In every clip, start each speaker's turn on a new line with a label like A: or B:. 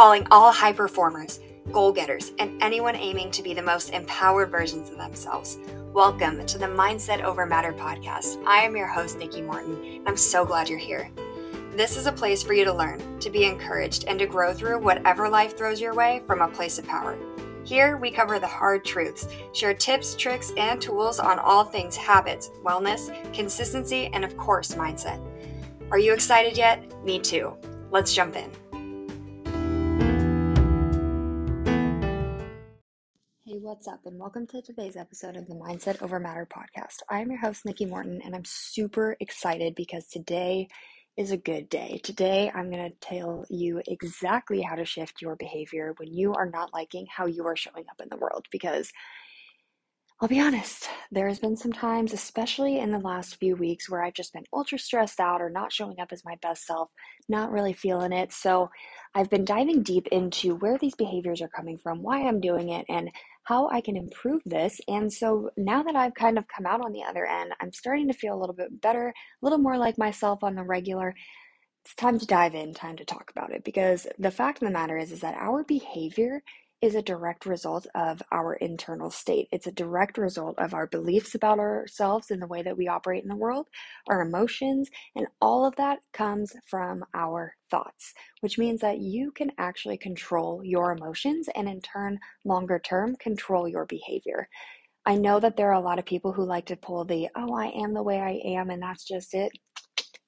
A: calling all high performers, goal getters, and anyone aiming to be the most empowered versions of themselves. Welcome to the Mindset Over Matter podcast. I am your host, Nikki Morton, and I'm so glad you're here. This is a place for you to learn, to be encouraged, and to grow through whatever life throws your way from a place of power. Here, we cover the hard truths, share tips, tricks, and tools on all things habits, wellness, consistency, and of course, mindset. Are you excited yet? Me too. Let's jump in. What's up, and welcome to today's episode of the Mindset Over Matter podcast. I am your host, Nikki Morton, and I'm super excited because today is a good day. Today, I'm going to tell you exactly how to shift your behavior when you are not liking how you are showing up in the world because I'll be honest, there has been some times, especially in the last few weeks, where I've just been ultra stressed out or not showing up as my best self, not really feeling it. So I've been diving deep into where these behaviors are coming from, why I'm doing it, and how I can improve this. And so now that I've kind of come out on the other end, I'm starting to feel a little bit better, a little more like myself on the regular. It's time to dive in, time to talk about it because the fact of the matter is is that our behavior is a direct result of our internal state. It's a direct result of our beliefs about ourselves and the way that we operate in the world, our emotions, and all of that comes from our thoughts, which means that you can actually control your emotions and, in turn, longer term, control your behavior. I know that there are a lot of people who like to pull the, oh, I am the way I am, and that's just it.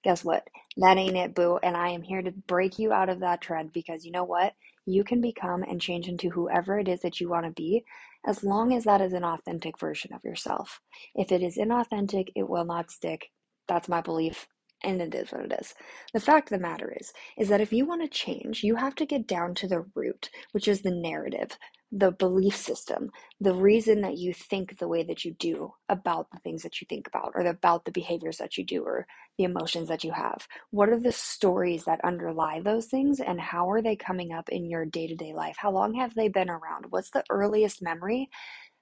A: Guess what? That ain't it, boo. And I am here to break you out of that trend because you know what? You can become and change into whoever it is that you want to be as long as that is an authentic version of yourself. If it is inauthentic, it will not stick. That's my belief and it is what it is. The fact of the matter is is that if you want to change, you have to get down to the root, which is the narrative, the belief system, the reason that you think the way that you do about the things that you think about, or about the behaviors that you do, or the emotions that you have. What are the stories that underlie those things, and how are they coming up in your day to day life? How long have they been around? What's the earliest memory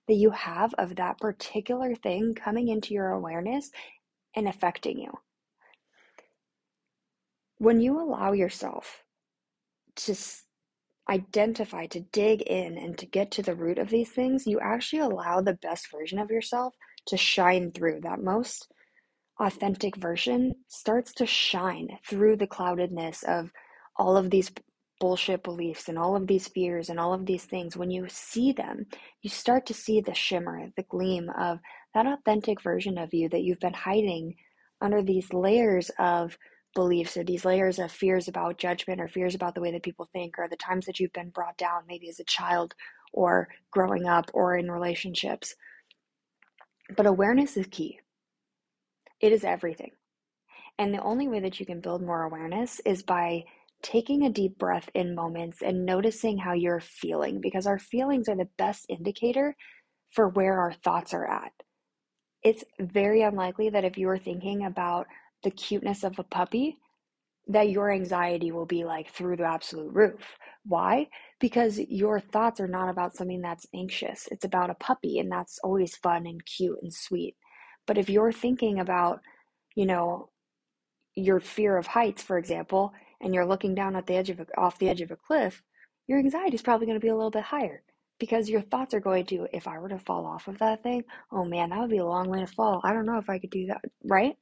A: that you have of that particular thing coming into your awareness and affecting you? When you allow yourself to identify, to dig in, and to get to the root of these things, you actually allow the best version of yourself to shine through. That most authentic version starts to shine through the cloudedness of all of these bullshit beliefs and all of these fears and all of these things. When you see them, you start to see the shimmer, the gleam of that authentic version of you that you've been hiding under these layers of beliefs or these layers of fears about judgment or fears about the way that people think or the times that you've been brought down maybe as a child or growing up or in relationships. But awareness is key. It is everything. And the only way that you can build more awareness is by taking a deep breath in moments and noticing how you're feeling because our feelings are the best indicator for where our thoughts are at. It's very unlikely that if you are thinking about the cuteness of a puppy, that your anxiety will be like through the absolute roof. Why? Because your thoughts are not about something that's anxious. It's about a puppy, and that's always fun and cute and sweet. But if you're thinking about, you know, your fear of heights, for example, and you're looking down at the edge of a, off the edge of a cliff, your anxiety is probably going to be a little bit higher because your thoughts are going to, if I were to fall off of that thing, oh man, that would be a long way to fall. I don't know if I could do that, right?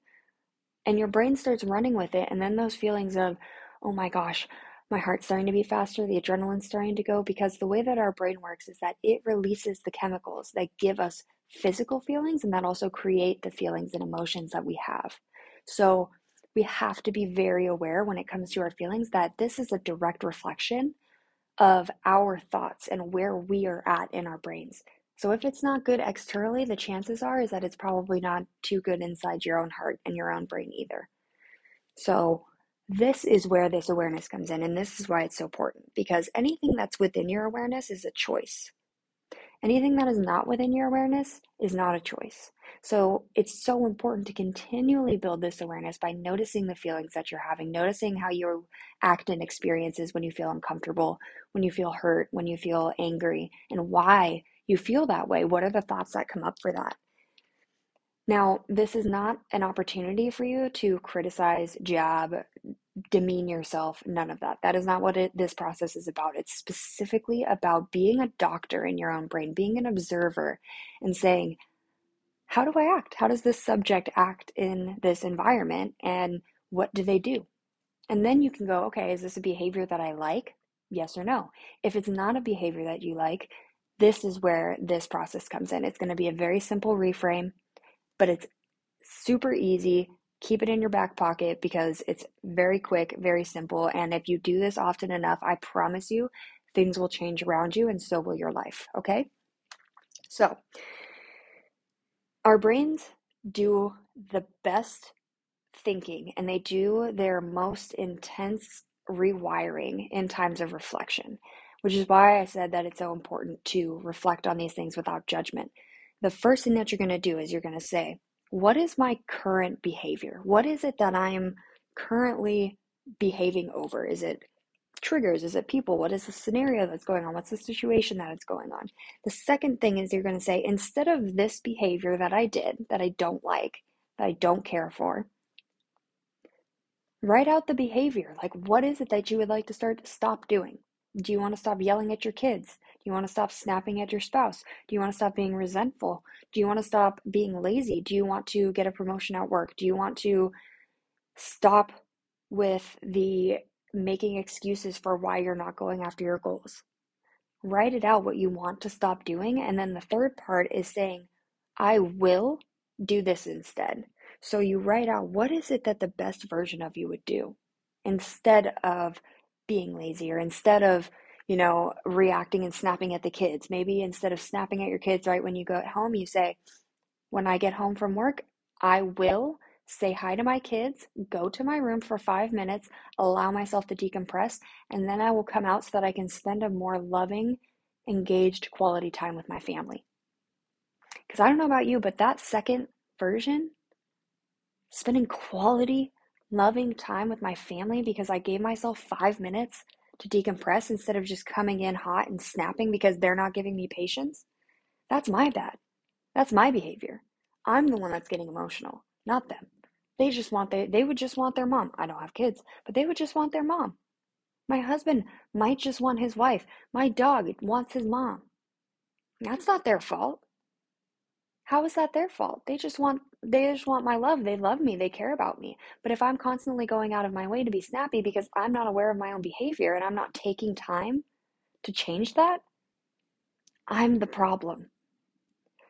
A: And your brain starts running with it and then those feelings of oh my gosh my heart's starting to beat faster the adrenaline's starting to go because the way that our brain works is that it releases the chemicals that give us physical feelings and that also create the feelings and emotions that we have. So we have to be very aware when it comes to our feelings that this is a direct reflection of our thoughts and where we are at in our brains so if it's not good externally, the chances are is that it's probably not too good inside your own heart and your own brain either. So this is where this awareness comes in and this is why it's so important because anything that's within your awareness is a choice. Anything that is not within your awareness is not a choice. So it's so important to continually build this awareness by noticing the feelings that you're having, noticing how you act in experiences when you feel uncomfortable, when you feel hurt, when you feel angry, and why you feel that way, what are the thoughts that come up for that? Now, this is not an opportunity for you to criticize, jab, demean yourself, none of that. That is not what it, this process is about. It's specifically about being a doctor in your own brain, being an observer, and saying, how do I act? How does this subject act in this environment? And what do they do? And then you can go, okay, is this a behavior that I like? Yes or no. If it's not a behavior that you like, this is where this process comes in. It's going to be a very simple reframe, but it's super easy. Keep it in your back pocket because it's very quick, very simple. And if you do this often enough, I promise you, things will change around you and so will your life. Okay? So, our brains do the best thinking and they do their most intense rewiring in times of reflection, which is why I said that it's so important to reflect on these things without judgment. The first thing that you're going to do is you're going to say, What is my current behavior? What is it that I'm currently behaving over? Is it triggers? Is it people? What is the scenario that's going on? What's the situation that it's going on? The second thing is you're going to say, Instead of this behavior that I did, that I don't like, that I don't care for, Write out the behavior. Like, what is it that you would like to start stop doing? Do you want to stop yelling at your kids? Do you want to stop snapping at your spouse? Do you want to stop being resentful? Do you want to stop being lazy? Do you want to get a promotion at work? Do you want to stop with the making excuses for why you're not going after your goals? Write it out what you want to stop doing. And then the third part is saying, I will do this instead. So you write out what is it that the best version of you would do instead of being lazy or instead of, you know, reacting and snapping at the kids. Maybe instead of snapping at your kids right when you go at home, you say, when I get home from work, I will say hi to my kids, go to my room for five minutes, allow myself to decompress, and then I will come out so that I can spend a more loving, engaged quality time with my family. Because I don't know about you, but that second version spending quality, loving time with my family because I gave myself five minutes to decompress instead of just coming in hot and snapping because they're not giving me patience. That's my bad. That's my behavior. I'm the one that's getting emotional, not them. They just want they they would just want their mom. I don't have kids, but they would just want their mom. My husband might just want his wife. My dog wants his mom. That's not their fault. How is that their fault? They just want they just want my love. They love me. They care about me. But if I'm constantly going out of my way to be snappy because I'm not aware of my own behavior and I'm not taking time to change that, I'm the problem.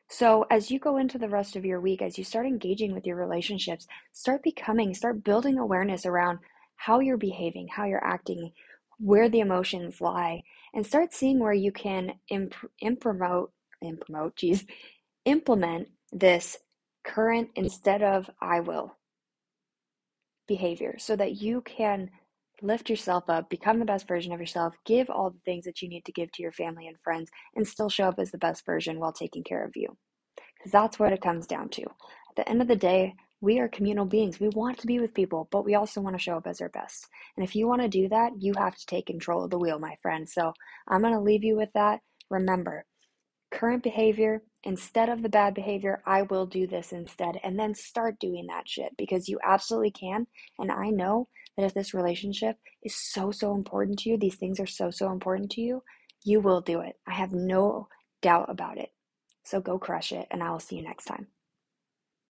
A: So, as you go into the rest of your week, as you start engaging with your relationships, start becoming, start building awareness around how you're behaving, how you're acting, where the emotions lie, and start seeing where you can imp- impromote, impromote, geez, implement this current instead of I will behavior so that you can lift yourself up, become the best version of yourself, give all the things that you need to give to your family and friends, and still show up as the best version while taking care of you. Because that's what it comes down to. At the end of the day, we are communal beings. We want to be with people, but we also want to show up as our best. And if you want to do that, you have to take control of the wheel, my friend. So I'm going to leave you with that. Remember, current behavior instead of the bad behavior, I will do this instead. And then start doing that shit because you absolutely can. And I know that if this relationship is so, so important to you, these things are so, so important to you, you will do it. I have no doubt about it. So go crush it, and I will see you next time.